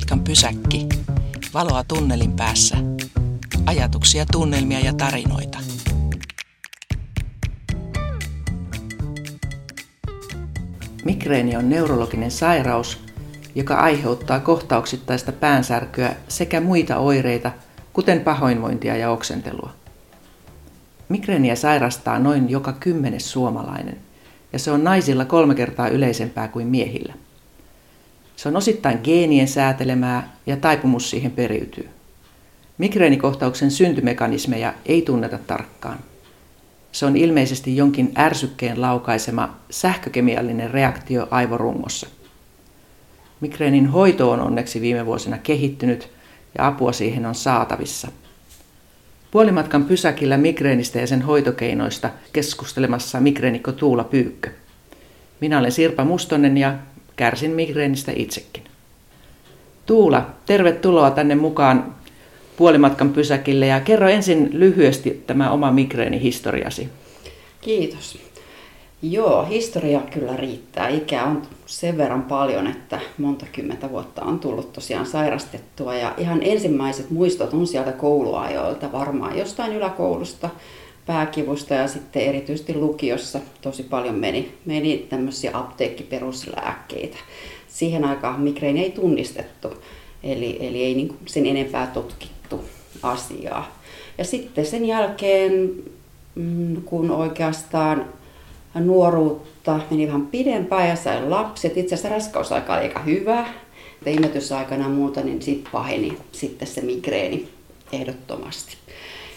Puolimatkan pysäkki. Valoa tunnelin päässä. Ajatuksia, tunnelmia ja tarinoita. Migreeni on neurologinen sairaus, joka aiheuttaa kohtauksittaista päänsärkyä sekä muita oireita, kuten pahoinvointia ja oksentelua. Migreeniä sairastaa noin joka kymmenes suomalainen, ja se on naisilla kolme kertaa yleisempää kuin miehillä. Se on osittain geenien säätelemää ja taipumus siihen periytyy. Migreenikohtauksen syntymekanismeja ei tunneta tarkkaan. Se on ilmeisesti jonkin ärsykkeen laukaisema sähkökemiallinen reaktio aivorungossa. Migreenin hoito on onneksi viime vuosina kehittynyt ja apua siihen on saatavissa. Puolimatkan pysäkillä migreenistä ja sen hoitokeinoista keskustelemassa migreenikko Tuula Pyykkö. Minä olen Sirpa Mustonen ja kärsin migreenistä itsekin. Tuula, tervetuloa tänne mukaan puolimatkan pysäkille ja kerro ensin lyhyesti tämä oma migreenihistoriasi. Kiitos. Joo, historia kyllä riittää. Ikä on sen verran paljon, että monta kymmentä vuotta on tullut tosiaan sairastettua. Ja ihan ensimmäiset muistot on sieltä kouluajoilta, varmaan jostain yläkoulusta, pääkivusta ja sitten erityisesti lukiossa tosi paljon meni, meni tämmöisiä apteekkiperuslääkkeitä. Siihen aikaan migreeni ei tunnistettu, eli, eli ei niin sen enempää tutkittu asiaa. Ja sitten sen jälkeen, mm, kun oikeastaan nuoruutta meni vähän pidempään ja sain lapset, itse asiassa raskausaika oli aika hyvä, imetysaikana ja muuta, niin sitten paheni sitten se migreeni ehdottomasti.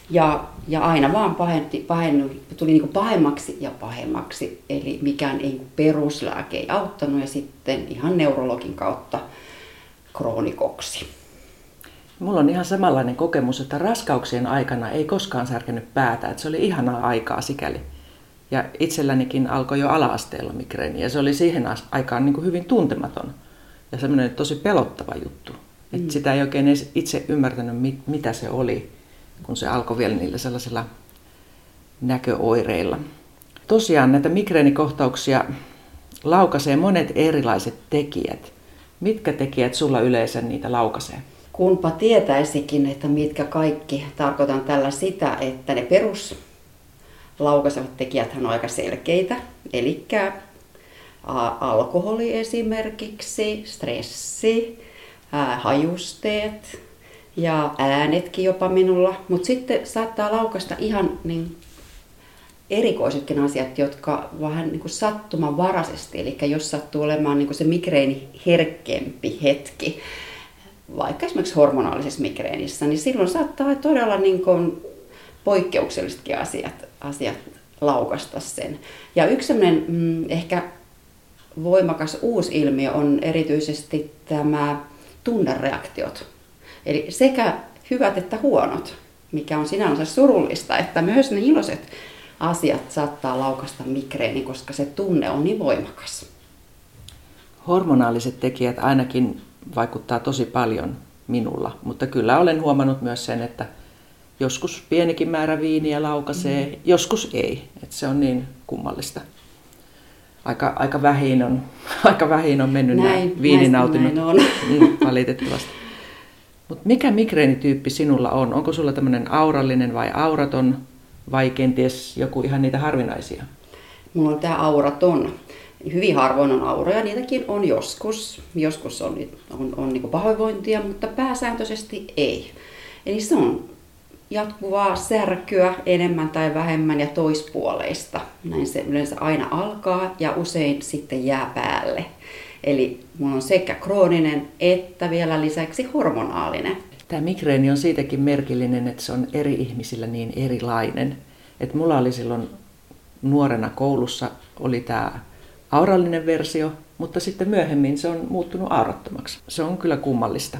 Ja, ja aina vaan pahenti, pahennu, tuli niin pahemmaksi ja pahemmaksi, eli mikään ei, niin peruslääke ei auttanut ja sitten ihan neurologin kautta kroonikoksi. Mulla on ihan samanlainen kokemus, että raskauksien aikana ei koskaan särkenyt päätä, että se oli ihanaa aikaa sikäli. Ja itsellänikin alkoi jo ala-asteella migreeni ja se oli siihen aikaan niin kuin hyvin tuntematon ja semmoinen tosi pelottava juttu. Että mm. sitä ei oikein itse ymmärtänyt, mitä se oli kun se alkoi vielä niillä sellaisilla näköoireilla. Tosiaan näitä migreenikohtauksia laukaisee monet erilaiset tekijät. Mitkä tekijät sulla yleensä niitä laukaisee? Kunpa tietäisikin, että mitkä kaikki. Tarkoitan tällä sitä, että ne perus laukaisevat tekijät on aika selkeitä. Eli alkoholi esimerkiksi, stressi, hajusteet, ja äänetkin jopa minulla, mutta sitten saattaa laukasta ihan niin erikoisetkin asiat, jotka vähän niin kuin sattumanvaraisesti, eli jos sattuu olemaan niin kuin se migreeni herkempi hetki, vaikka esimerkiksi hormonaalisessa migreenissä, niin silloin saattaa todella niin kuin poikkeuksellisetkin asiat, asiat laukasta sen. Ja yksi sellainen mm, ehkä voimakas uusi ilmiö on erityisesti tämä tunnereaktiot. Eli sekä hyvät että huonot, mikä on sinänsä surullista, että myös ne iloiset asiat saattaa laukasta migreeni, koska se tunne on niin voimakas. Hormonaaliset tekijät ainakin vaikuttaa tosi paljon minulla, mutta kyllä olen huomannut myös sen, että joskus pienikin määrä viiniä laukaisee, mm. joskus ei. Että se on niin kummallista. Aika, aika, vähin on, aika vähin on mennyt näin, nämä viininautinnot. Näin on. Mm, valitettavasti. Mutta mikä migreenityyppi sinulla on? Onko sulla tämmöinen aurallinen vai auraton vai kenties joku ihan niitä harvinaisia? Mulla on tämä auraton. Hyvin harvoin on auroja, niitäkin on joskus. Joskus on, on, on niin pahoinvointia, mutta pääsääntöisesti ei. Eli se on jatkuvaa särkyä enemmän tai vähemmän ja toispuoleista. Näin se yleensä aina alkaa ja usein sitten jää päälle. Eli mulla on sekä krooninen että vielä lisäksi hormonaalinen. Tämä migreeni on siitäkin merkillinen, että se on eri ihmisillä niin erilainen. Että mulla oli silloin nuorena koulussa oli tämä aurallinen versio, mutta sitten myöhemmin se on muuttunut aurattomaksi. Se on kyllä kummallista.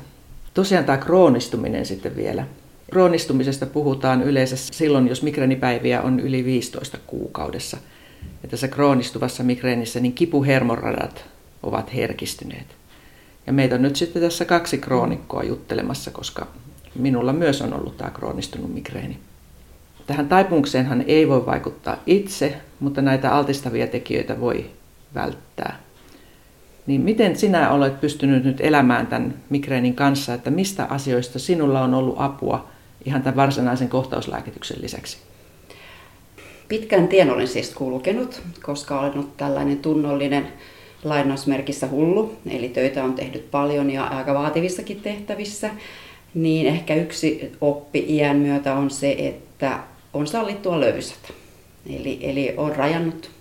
Tosiaan tämä kroonistuminen sitten vielä. Kroonistumisesta puhutaan yleensä silloin, jos migreenipäiviä on yli 15 kuukaudessa. Ja tässä kroonistuvassa migreenissä niin kipuhermoradat ovat herkistyneet. Ja meitä on nyt sitten tässä kaksi kroonikkoa juttelemassa, koska minulla myös on ollut tämä kroonistunut migreeni. Tähän taipumukseenhan ei voi vaikuttaa itse, mutta näitä altistavia tekijöitä voi välttää. Niin miten sinä olet pystynyt nyt elämään tämän migreenin kanssa, että mistä asioista sinulla on ollut apua ihan tämän varsinaisen kohtauslääkityksen lisäksi? Pitkän tien olen siis kulkenut, koska olen ollut tällainen tunnollinen lainausmerkissä hullu, eli töitä on tehnyt paljon ja aika vaativissakin tehtävissä, niin ehkä yksi oppi iän myötä on se, että on sallittua löysätä. Eli, eli on rajannut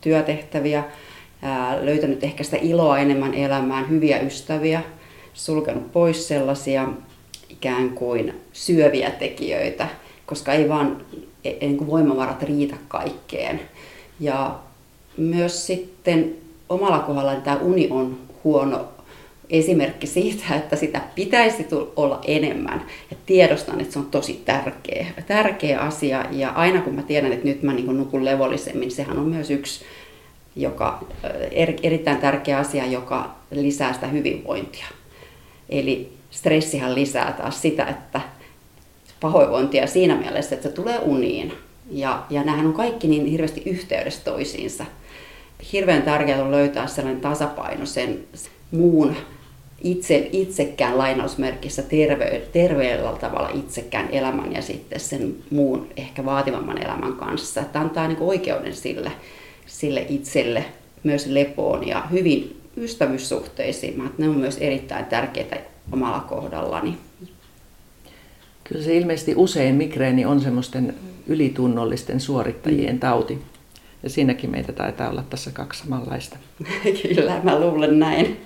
työtehtäviä, ää, löytänyt ehkä sitä iloa enemmän elämään, hyviä ystäviä, sulkenut pois sellaisia ikään kuin syöviä tekijöitä, koska ei vaan e, niin kuin voimavarat riitä kaikkeen. Ja myös sitten omalla kohdalla tämä uni on huono esimerkki siitä, että sitä pitäisi olla enemmän. Ja tiedostan, että se on tosi tärkeä, tärkeä asia. Ja aina kun mä tiedän, että nyt mä niin nukun levollisemmin, sehän on myös yksi joka, er, erittäin tärkeä asia, joka lisää sitä hyvinvointia. Eli stressihän lisää taas sitä, että pahoinvointia siinä mielessä, että se tulee uniin. Ja, ja nämähän on kaikki niin hirveästi yhteydessä toisiinsa. Hirveän tärkeää on löytää sellainen tasapaino sen muun itse, itsekään lainausmerkissä terve, terveellä tavalla itsekään elämän ja sitten sen muun ehkä vaativamman elämän kanssa. Että antaa niin oikeuden sille, sille itselle myös lepoon ja hyvin ystävyyssuhteisiin. Ne on myös erittäin tärkeitä omalla kohdallani. Kyllä se ilmeisesti usein migreeni on semmoisten ylitunnollisten suorittajien mm. tauti. Ja siinäkin meitä taitaa olla tässä kaksi samanlaista. Kyllä, mä luulen näin.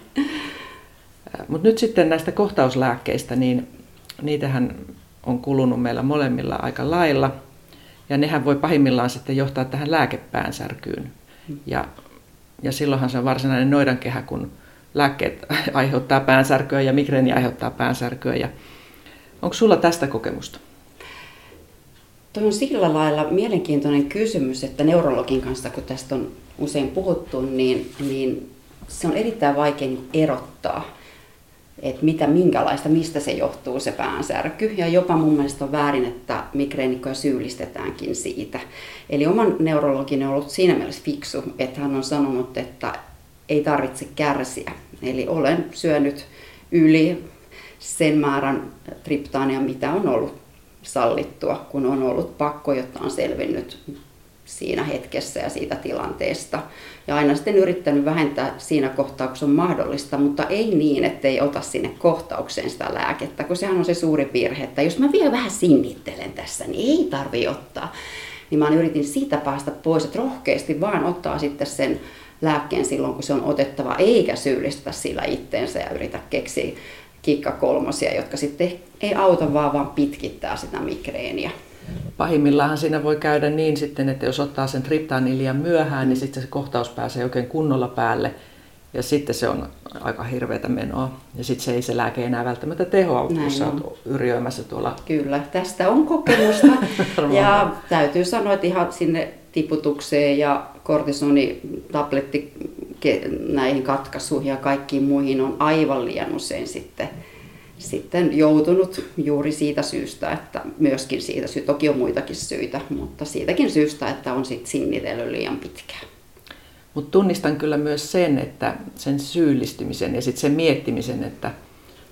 Mutta nyt sitten näistä kohtauslääkkeistä, niin niitähän on kulunut meillä molemmilla aika lailla. Ja nehän voi pahimmillaan sitten johtaa tähän lääkepäänsärkyyn. Ja, ja silloinhan se on varsinainen noidankehä, kun lääkkeet aiheuttaa päänsärkyä ja migreeni aiheuttaa päänsärkyä. Ja onko sulla tästä kokemusta? Tuo on sillä lailla mielenkiintoinen kysymys, että neurologin kanssa, kun tästä on usein puhuttu, niin, niin se on erittäin vaikea erottaa että mitä, minkälaista, mistä se johtuu se päänsärky. Ja jopa mun mielestä on väärin, että migreenikkoja syyllistetäänkin siitä. Eli oman neurologin on ollut siinä mielessä fiksu, että hän on sanonut, että ei tarvitse kärsiä. Eli olen syönyt yli sen määrän triptaania, mitä on ollut sallittua, kun on ollut pakko, jotta on selvinnyt siinä hetkessä ja siitä tilanteesta. Ja aina sitten yrittänyt vähentää siinä kohtaa, kun se on mahdollista, mutta ei niin, että ei ota sinne kohtaukseen sitä lääkettä, kun sehän on se suuri virhe, että jos mä vielä vähän sinnittelen tässä, niin ei tarvi ottaa. Niin mä yritin siitä päästä pois, että rohkeasti vaan ottaa sitten sen lääkkeen silloin, kun se on otettava, eikä syyllistä sillä itteensä ja yritä keksiä kikka kolmosia, jotka sitten ei auta vaan, vaan pitkittää sitä migreeniä. Pahimmillaan siinä voi käydä niin sitten, että jos ottaa sen triptaanin liian myöhään, niin sitten se kohtaus pääsee oikein kunnolla päälle. Ja sitten se on aika hirveätä menoa. Ja sitten se ei se lääke enää välttämättä tehoa, Näin kun sä oot yrjöimässä tuolla. Kyllä, tästä on kokemusta. ja täytyy sanoa, että ihan sinne tiputukseen ja kortisonitabletti näihin katkaisuihin ja kaikkiin muihin on aivan liian usein sitten sitten joutunut juuri siitä syystä, että myöskin siitä toki on muitakin syitä, mutta siitäkin syystä, että on sitten sinnitellyt liian pitkään. Mutta tunnistan kyllä myös sen, että sen syyllistymisen ja sitten sen miettimisen, että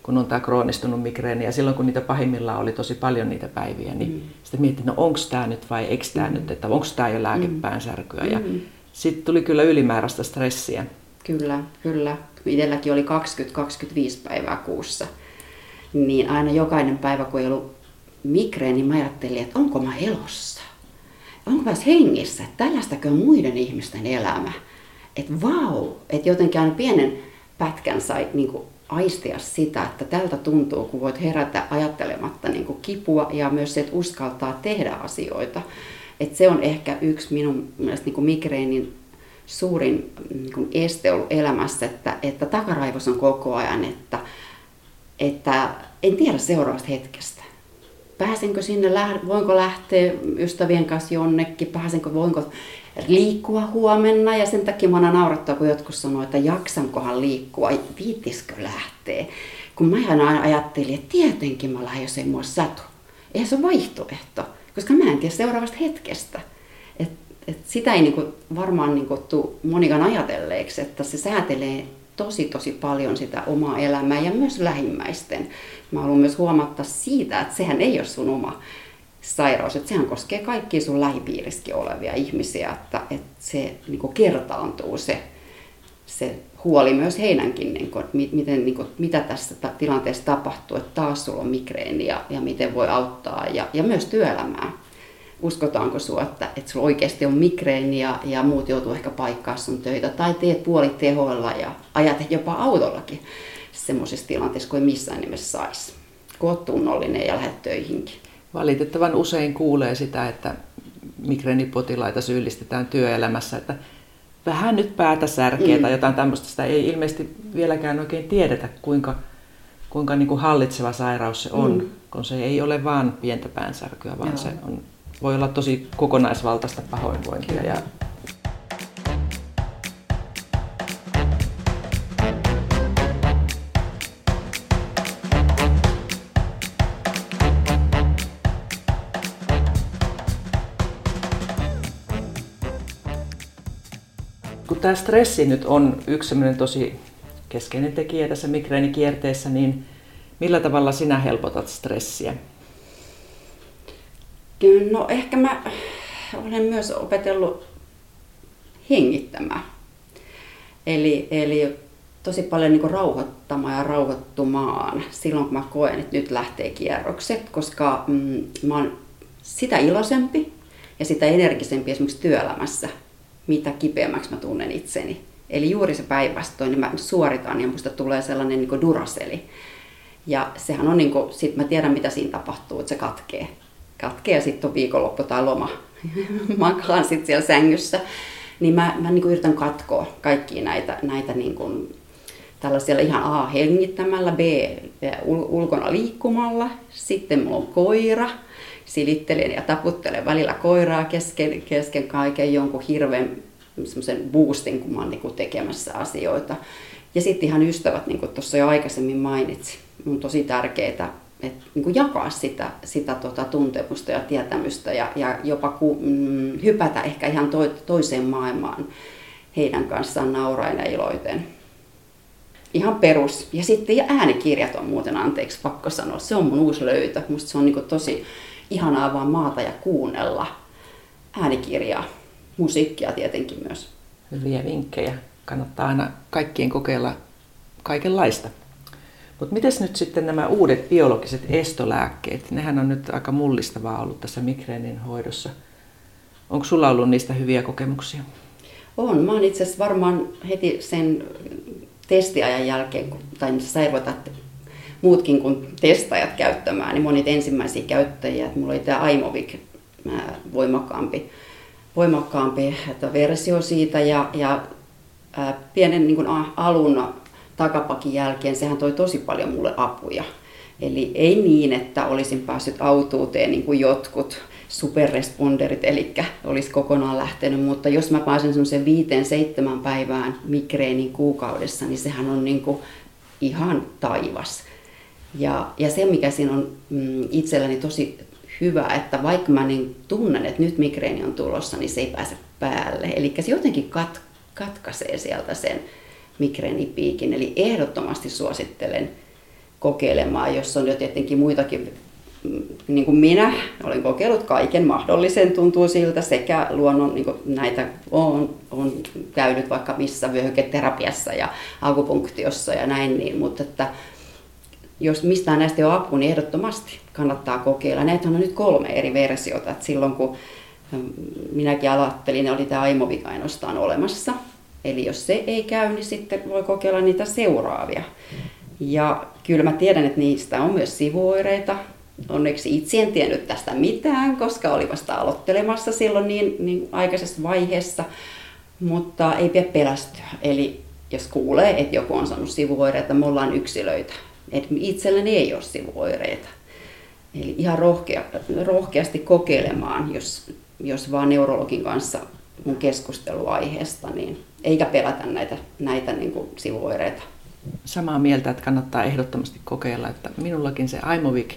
kun on tämä kroonistunut migreeni ja silloin kun niitä pahimmillaan oli tosi paljon niitä päiviä, niin mm. sitten mietin, no onko tämä nyt vai eikö tämä mm. nyt, että onko tämä jo lääkepäänsärkyä. Mm. Ja sitten tuli kyllä ylimääräistä stressiä. Kyllä, kyllä. Itselläkin oli 20-25 päivää kuussa niin aina jokainen päivä, kun ei ollut migreeni, niin mä ajattelin, että onko mä elossa? Onko mä hengissä? Tällaistakö on muiden ihmisten elämä? Että vau, että jotenkin aina pienen pätkän sai niin kuin, aistia sitä, että tältä tuntuu, kun voit herätä ajattelematta niin kuin, kipua ja myös se, että uskaltaa tehdä asioita. Että se on ehkä yksi minun mielestä niin kuin migreenin suurin niin kuin este ollut elämässä, että, että takaraivos on koko ajan, että että en tiedä seuraavasta hetkestä. Pääsenkö sinne, voinko lähteä ystävien kanssa jonnekin, pääsenkö, voinko liikkua huomenna. Ja sen takia mä naurattaa, kun jotkut sanoo, että jaksankohan liikkua, viittiskö lähteä. Kun mä aina ajattelin, että tietenkin mä lähden, jos ei mua satu. Eihän se ole vaihtoehto, koska mä en tiedä seuraavasta hetkestä. Et, et sitä ei niinku varmaan niinku tuu monikaan ajatelleeksi, että se säätelee tosi tosi paljon sitä omaa elämää ja myös lähimmäisten. Mä haluan myös huomata siitä, että sehän ei ole sun oma sairaus, että sehän koskee kaikkia sun lähipiirissäkin olevia ihmisiä, että, että se niin kertaantuu se, se huoli myös heidänkin, niin kuin, että miten, niin kuin, mitä tässä tilanteessa tapahtuu, että taas sulla on migreeni ja, ja miten voi auttaa ja, ja myös työelämää. Uskotaanko sinua, että, että sulla oikeasti on migreeni ja, ja muut joutuu ehkä paikkaa sun töitä tai teet puolitehoilla ja ajat jopa autollakin semmoisessa tilanteessa, ei missään nimessä saisi. Kun oot tunnollinen ja lähdet töihinkin. Valitettavan usein kuulee sitä, että migreenipotilaita syyllistetään työelämässä, että vähän nyt päätä särkeä mm. tai jotain tämmöistä. Sitä ei ilmeisesti vieläkään oikein tiedetä, kuinka, kuinka niin kuin hallitseva sairaus se on, mm. kun se ei ole vain pientä päänsärkyä, vaan Joo. se on, voi olla tosi kokonaisvaltaista pahoinvointia ja kun tämä stressi nyt on yksi tosi keskeinen tekijä tässä migreenikierteessä, niin millä tavalla sinä helpotat stressiä? No ehkä mä olen myös opetellut hengittämään. Eli, eli tosi paljon niin rauhoittamaan ja rauhoittumaan silloin, kun mä koen, että nyt lähtee kierrokset, koska mm, mä oon sitä iloisempi ja sitä energisempi esimerkiksi työelämässä mitä kipeämmäksi mä tunnen itseni. Eli juuri se päinvastoin, niin mä suoritan ja musta tulee sellainen niin duraseli. Ja sehän on niin kuin, sit mä tiedän mitä siinä tapahtuu, että se katkee. Katkee ja sitten on viikonloppu tai loma. Makaan sitten siellä sängyssä. Niin mä, mä niin kuin yritän katkoa kaikkia näitä, näitä niin kuin, tällaisia ihan A hengittämällä, B ulkona liikkumalla. Sitten mulla on koira, silittelen ja taputtelen välillä koiraa kesken, kesken kaiken jonkun hirveän semmoisen boostin, kun mä oon niin tekemässä asioita. Ja sitten ihan ystävät, niin kuin tuossa jo aikaisemmin mainitsin, on tosi tärkeää että niin jakaa sitä, sitä tota, tuntemusta ja tietämystä ja, ja jopa ku, mm, hypätä ehkä ihan to, toiseen maailmaan heidän kanssaan nauraen ja iloiten. Ihan perus. Ja sitten ja äänikirjat on muuten, anteeksi, pakko sanoa. Se on mun uusi löytö. Musta se on niin tosi ihanaa vaan maata ja kuunnella äänikirjaa, musiikkia tietenkin myös. Hyviä vinkkejä. Kannattaa aina kaikkien kokeilla kaikenlaista. Mutta miten nyt sitten nämä uudet biologiset estolääkkeet? Nehän on nyt aika mullistavaa ollut tässä migreenin hoidossa. Onko sulla ollut niistä hyviä kokemuksia? On. Mä oon itse asiassa varmaan heti sen testiajan jälkeen, tai sä muutkin kuin testajat käyttämään, niin monet ensimmäisiä käyttäjiä. Että mulla oli tämä Aimovik voimakkaampi, voimakkaampi että versio siitä ja, ja ää, pienen niin kuin alun takapakin jälkeen sehän toi tosi paljon mulle apuja. Eli ei niin, että olisin päässyt autuuteen niin kuin jotkut superresponderit, eli olisi kokonaan lähtenyt, mutta jos mä pääsen semmoisen viiteen, seitsemän päivään migreenin kuukaudessa, niin sehän on niin kuin ihan taivas. Ja, ja se, mikä siinä on mm, itselläni tosi hyvä, että vaikka mä niin tunnen, että nyt migreeni on tulossa, niin se ei pääse päälle. Eli se jotenkin kat, katkaisee sieltä sen migreenipiikin. Eli ehdottomasti suosittelen kokeilemaan, jos on jo tietenkin muitakin, niin kuin minä, olen kokeillut kaiken mahdollisen, tuntuu siltä, sekä luonnon, niin kuin näitä on, on käynyt vaikka missä vyöhyketerapiassa ja akupunktiossa ja näin, niin, mutta että jos mistään näistä ei ole apua, niin ehdottomasti kannattaa kokeilla. Näitä on nyt kolme eri versiota. että silloin kun ähm, minäkin alattelin, oli tämä Aimovik ainoastaan olemassa. Eli jos se ei käy, niin sitten voi kokeilla niitä seuraavia. Ja kyllä mä tiedän, että niistä on myös sivuoireita. Onneksi itse en tiennyt tästä mitään, koska oli vasta aloittelemassa silloin niin, niin aikaisessa vaiheessa. Mutta ei pidä pelästyä. Eli jos kuulee, että joku on saanut sivuoireita, me ollaan yksilöitä että itselläni ei ole sivuoireita. Eli ihan rohkea, rohkeasti kokeilemaan, jos, jos vaan neurologin kanssa on keskustelu aiheesta, niin eikä pelätä näitä, näitä niin kuin sivuoireita. Samaa mieltä, että kannattaa ehdottomasti kokeilla, että minullakin se Aimovik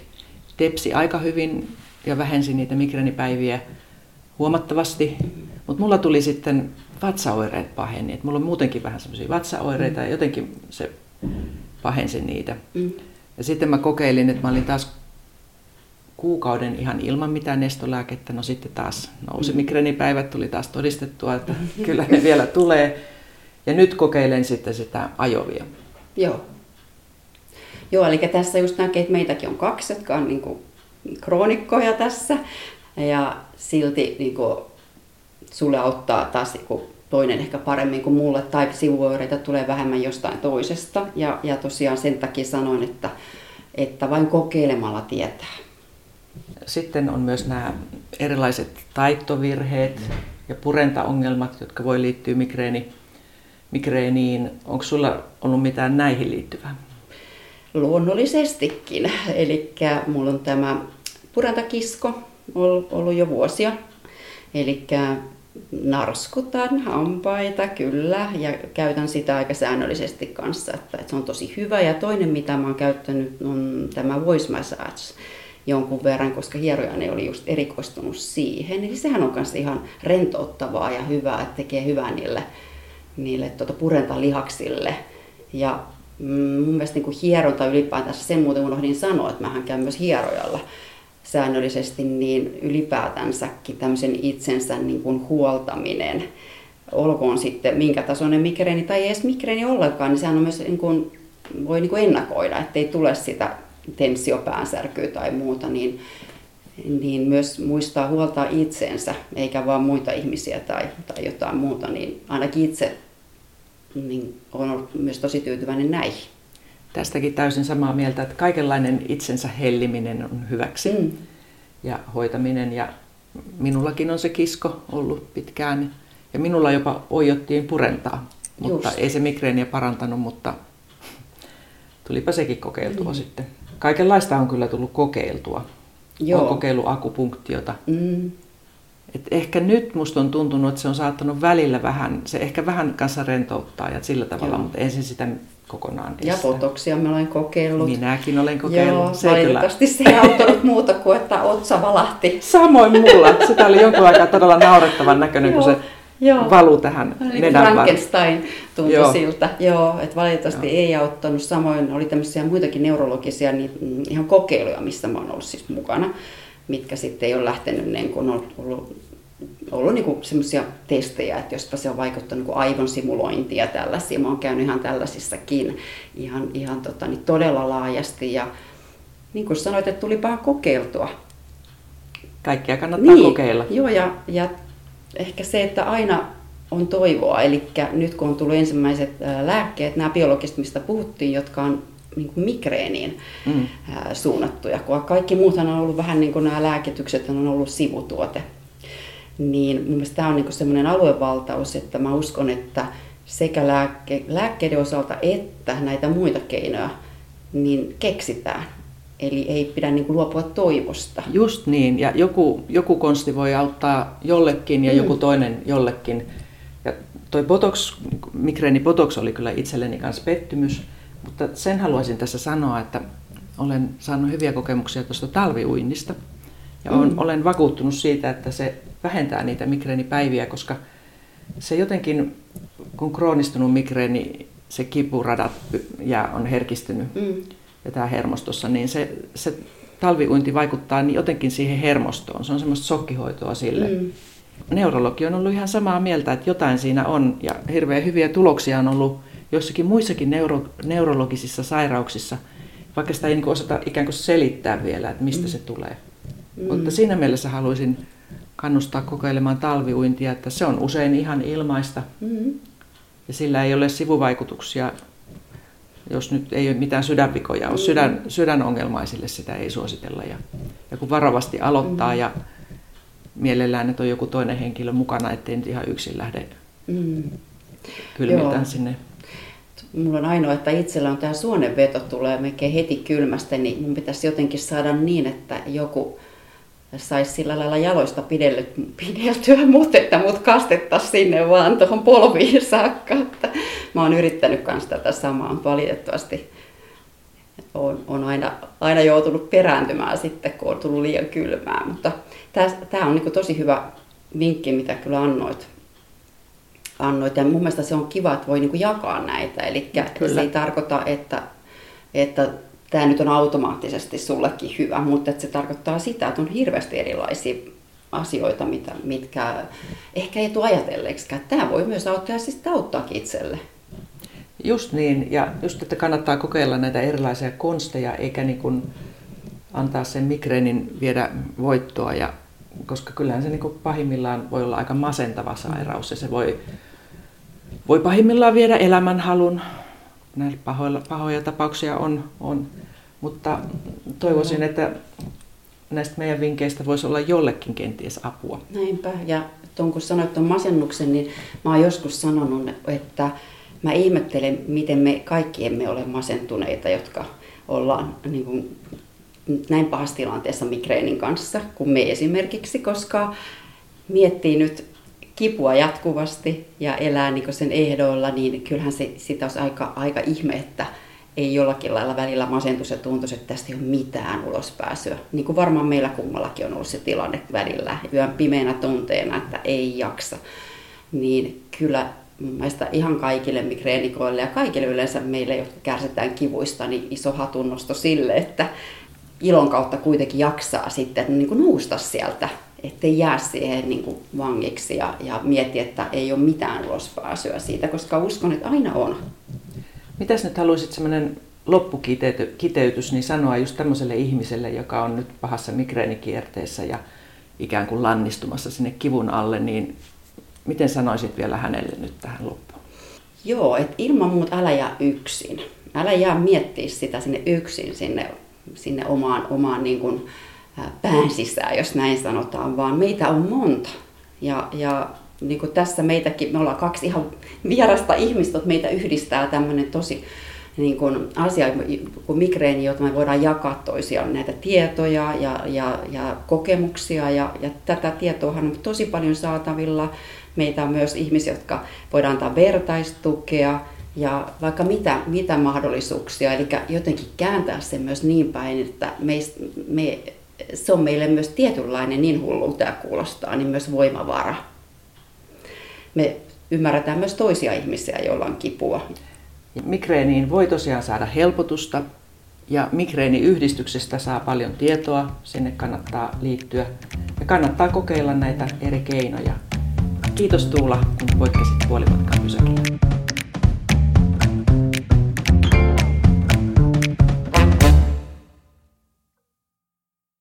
tepsi aika hyvin ja vähensi niitä migreenipäiviä huomattavasti, Mutta mulla tuli sitten vatsaoireet paheni. Et mulla on muutenkin vähän semmoisia vatsaoireita mm. ja jotenkin se pahensi niitä. Mm. Ja sitten mä kokeilin, että mä olin taas kuukauden ihan ilman mitään nestolääkettä. No sitten taas nousi mm. migreenipäivät, tuli taas todistettua, että kyllä ne vielä tulee. Ja nyt kokeilen sitten sitä ajovia. Joo. Joo, eli tässä just näkee, että meitäkin on kaksi, jotka on niin kuin kroonikkoja tässä. Ja silti niin kuin, sulle auttaa taas niin kuin, toinen ehkä paremmin kuin mulle, tai sivuoireita tulee vähemmän jostain toisesta. Ja, ja tosiaan sen takia sanoin, että, että vain kokeilemalla tietää. Sitten on myös nämä erilaiset taittovirheet ja purentaongelmat, jotka voi liittyä migreeni, migreeniin. Onko sulla ollut mitään näihin liittyvää? Luonnollisestikin. Eli mulla on tämä purentakisko ollut jo vuosia. Eli narskutan hampaita kyllä ja käytän sitä aika säännöllisesti kanssa, että, se on tosi hyvä. Ja toinen mitä mä oon käyttänyt on tämä voice massage jonkun verran, koska hierojani oli just erikoistunut siihen. Eli sehän on myös ihan rentouttavaa ja hyvää, että tekee hyvää niille, niille tuota purentalihaksille. Ja mun mielestä niin kuin hieronta ylipäätään, sen muuten unohdin sanoa, että mähän käyn myös hierojalla säännöllisesti, niin ylipäätänsäkin tämmöisen itsensä niin kuin huoltaminen, olkoon sitten minkä tasoinen migreeni tai ei edes migreeni ollenkaan, niin sehän on myös niin kuin, voi niin kuin ennakoida, ettei tule sitä tenssiopäänsärkyä tai muuta, niin, niin myös muistaa huoltaa itsensä, eikä vaan muita ihmisiä tai, tai jotain muuta, niin ainakin itse niin olen ollut myös tosi tyytyväinen näihin. Tästäkin täysin samaa mieltä, että kaikenlainen itsensä helliminen on hyväksi mm. ja hoitaminen. Ja minullakin on se kisko ollut pitkään ja minulla jopa oijottiin purentaa, mutta Just. ei se migreeniä parantanut, mutta tulipa sekin kokeiltua mm. sitten. Kaikenlaista on kyllä tullut kokeiltua. Joo. Olen kokeillut akupunktiota. Mm. Et ehkä nyt musta on tuntunut, että se on saattanut välillä vähän, se ehkä vähän kanssa rentouttaa ja sillä tavalla, Joo. mutta ensin sitä kokonaan Ja potoksia mä olen kokeillut. Minäkin olen kokeillut. Joo, se valitettavasti kyllä... se ei auttanut muuta kuin, että otsa valahti. Samoin mulla. Sitä oli jonkun aikaa todella naurettavan näköinen, kun se Joo. valu tähän niin nenän Frankenstein tuntui Joo. siltä. Joo, että valitettavasti Joo. ei auttanut. Samoin oli tämmöisiä muitakin neurologisia niin, mm, ihan kokeiluja, missä mä oon ollut siis mukana, mitkä sitten ei ole lähtenyt niin kuin on ollut ollut niin semmoisia testejä, että jospa se on vaikuttanut niin aivon simulointia tällaisia. Mä oon käynyt ihan tällaisissakin ihan, ihan tota, niin todella laajasti ja niin kuin sanoit, että tulipa kokeiltua. Kaikkea kannattaa niin, kokeilla. Joo, ja, ja ehkä se, että aina on toivoa. Eli nyt kun on tullut ensimmäiset lääkkeet, nämä biologiset, mistä puhuttiin, jotka on niin kuin migreeniin mm. suunnattuja, kun kaikki muuthan on ollut vähän niin kuin nämä lääkitykset on ollut sivutuote. Niin mun mielestä tämä on niin semmoinen aluevaltaus, että mä uskon, että sekä lääkke, lääkkeiden osalta että näitä muita keinoja niin keksitään. Eli ei pidä niin kuin luopua toivosta. Just niin, ja joku, joku konsti voi auttaa jollekin ja mm. joku toinen jollekin. Ja toi botox, migreeni botox oli kyllä itselleni kanssa pettymys, mutta sen haluaisin tässä sanoa, että olen saanut hyviä kokemuksia tuosta talviuinnista. Ja on, mm. olen vakuuttunut siitä, että se vähentää niitä migreenipäiviä, koska se jotenkin, kun kroonistunut migreeni, se kipuradat ja on herkistynyt, mm ja tämä hermostossa, niin se, se talviuinti vaikuttaa niin jotenkin siihen hermostoon. Se on semmoista sokkihoitoa sille. Mm. Neurologi on ollut ihan samaa mieltä, että jotain siinä on ja hirveän hyviä tuloksia on ollut jossakin muissakin neuro, neurologisissa sairauksissa, vaikka sitä ei niin osata ikään kuin selittää vielä, että mistä mm. se tulee. Mm. Mutta siinä mielessä haluaisin kannustaa kokeilemaan talviuintia, että se on usein ihan ilmaista mm. ja sillä ei ole sivuvaikutuksia jos nyt ei ole mitään sydänvikoja ole. Sydän, sydänongelmaisille sitä ei suositella. Ja, ja kun varovasti aloittaa mm. ja mielellään, että on joku toinen henkilö mukana, ettei nyt ihan yksin lähde mm. kylmiltään sinne. Mulla on ainoa, että itsellä on tämä suonenveto tulee melkein heti kylmästä, niin mun pitäisi jotenkin saada niin, että joku saisi sillä lailla jaloista pideltyä, mutta että mut kastettaisiin sinne vaan tuohon polviin saakka. Että mä oon yrittänyt myös tätä samaa valitettavasti. On, on aina, aina joutunut perääntymään sitten, kun on tullut liian kylmää. Mutta tämä on niin tosi hyvä vinkki, mitä kyllä annoit. Annoit. Ja mun mielestä se on kiva, että voi niinku jakaa näitä. Eli se ei tarkoita, että, että tämä nyt on automaattisesti sullekin hyvä, mutta että se tarkoittaa sitä, että on hirveästi erilaisia asioita, mitä, mitkä ehkä ei tule ajatelleeksikään. Tämä voi myös auttaa siis auttaa itselle. Just niin, ja just, että kannattaa kokeilla näitä erilaisia konsteja, eikä niin kuin antaa sen migreenin viedä voittoa, ja, koska kyllähän se niin kuin pahimmillaan voi olla aika masentava sairaus, ja se voi, voi pahimmillaan viedä elämänhalun. Näillä pahoilla, pahoja tapauksia on, on, mutta toivoisin, että näistä meidän vinkkeistä voisi olla jollekin kenties apua. Näinpä, ja tuon kun sanoit tuon masennuksen, niin mä oon joskus sanonut, että mä ihmettelen, miten me kaikki emme ole masentuneita, jotka ollaan niin kuin, näin pahassa tilanteessa migreenin kanssa kuin me esimerkiksi, koska miettii nyt kipua jatkuvasti ja elää niin sen ehdoilla, niin kyllähän se sitä olisi aika, aika ihme, että ei jollakin lailla välillä masentus ja tuntuisi, että tästä ei ole mitään ulospääsyä. Niin kuin varmaan meillä kummallakin on ollut se tilanne välillä yön pimeänä tunteena, että ei jaksa. Niin kyllä mun mielestä ihan kaikille migreenikoille ja kaikille yleensä meille, jotka kärsitään kivuista, niin iso hatunnosto sille, että ilon kautta kuitenkin jaksaa sitten niin kuin nousta sieltä, ettei jää siihen niin kuin vangiksi ja, ja mieti, että ei ole mitään ulospääsyä siitä, koska uskon, että aina on. Mitäs nyt haluaisit semmoinen loppukiteytys niin sanoa just tämmöiselle ihmiselle, joka on nyt pahassa migreenikierteessä ja ikään kuin lannistumassa sinne kivun alle, niin miten sanoisit vielä hänelle nyt tähän loppuun? Joo, että ilman muuta älä jää yksin. Älä jää miettiä sitä sinne yksin, sinne, sinne omaan, omaan niin kuin, pään sisään, jos näin sanotaan, vaan meitä on monta. Ja, ja niin kuin tässä meitäkin, me ollaan kaksi ihan vierasta ihmistä, että meitä yhdistää tämmöinen tosi niin kuin asia kuin migreeni, jota me voidaan jakaa toisiaan näitä tietoja ja, ja, ja kokemuksia. Ja, ja tätä tietoa on tosi paljon saatavilla. Meitä on myös ihmisiä, jotka voidaan antaa vertaistukea ja vaikka mitä, mitä mahdollisuuksia. Eli jotenkin kääntää se myös niin päin, että me, me, se on meille myös tietynlainen, niin hullu tämä kuulostaa, niin myös voimavara me ymmärretään myös toisia ihmisiä, joilla on kipua. Migreeniin voi tosiaan saada helpotusta ja migreeniyhdistyksestä saa paljon tietoa, sinne kannattaa liittyä ja kannattaa kokeilla näitä eri keinoja. Kiitos Tuula, kun poikkesit puolimatkan pysäkillä.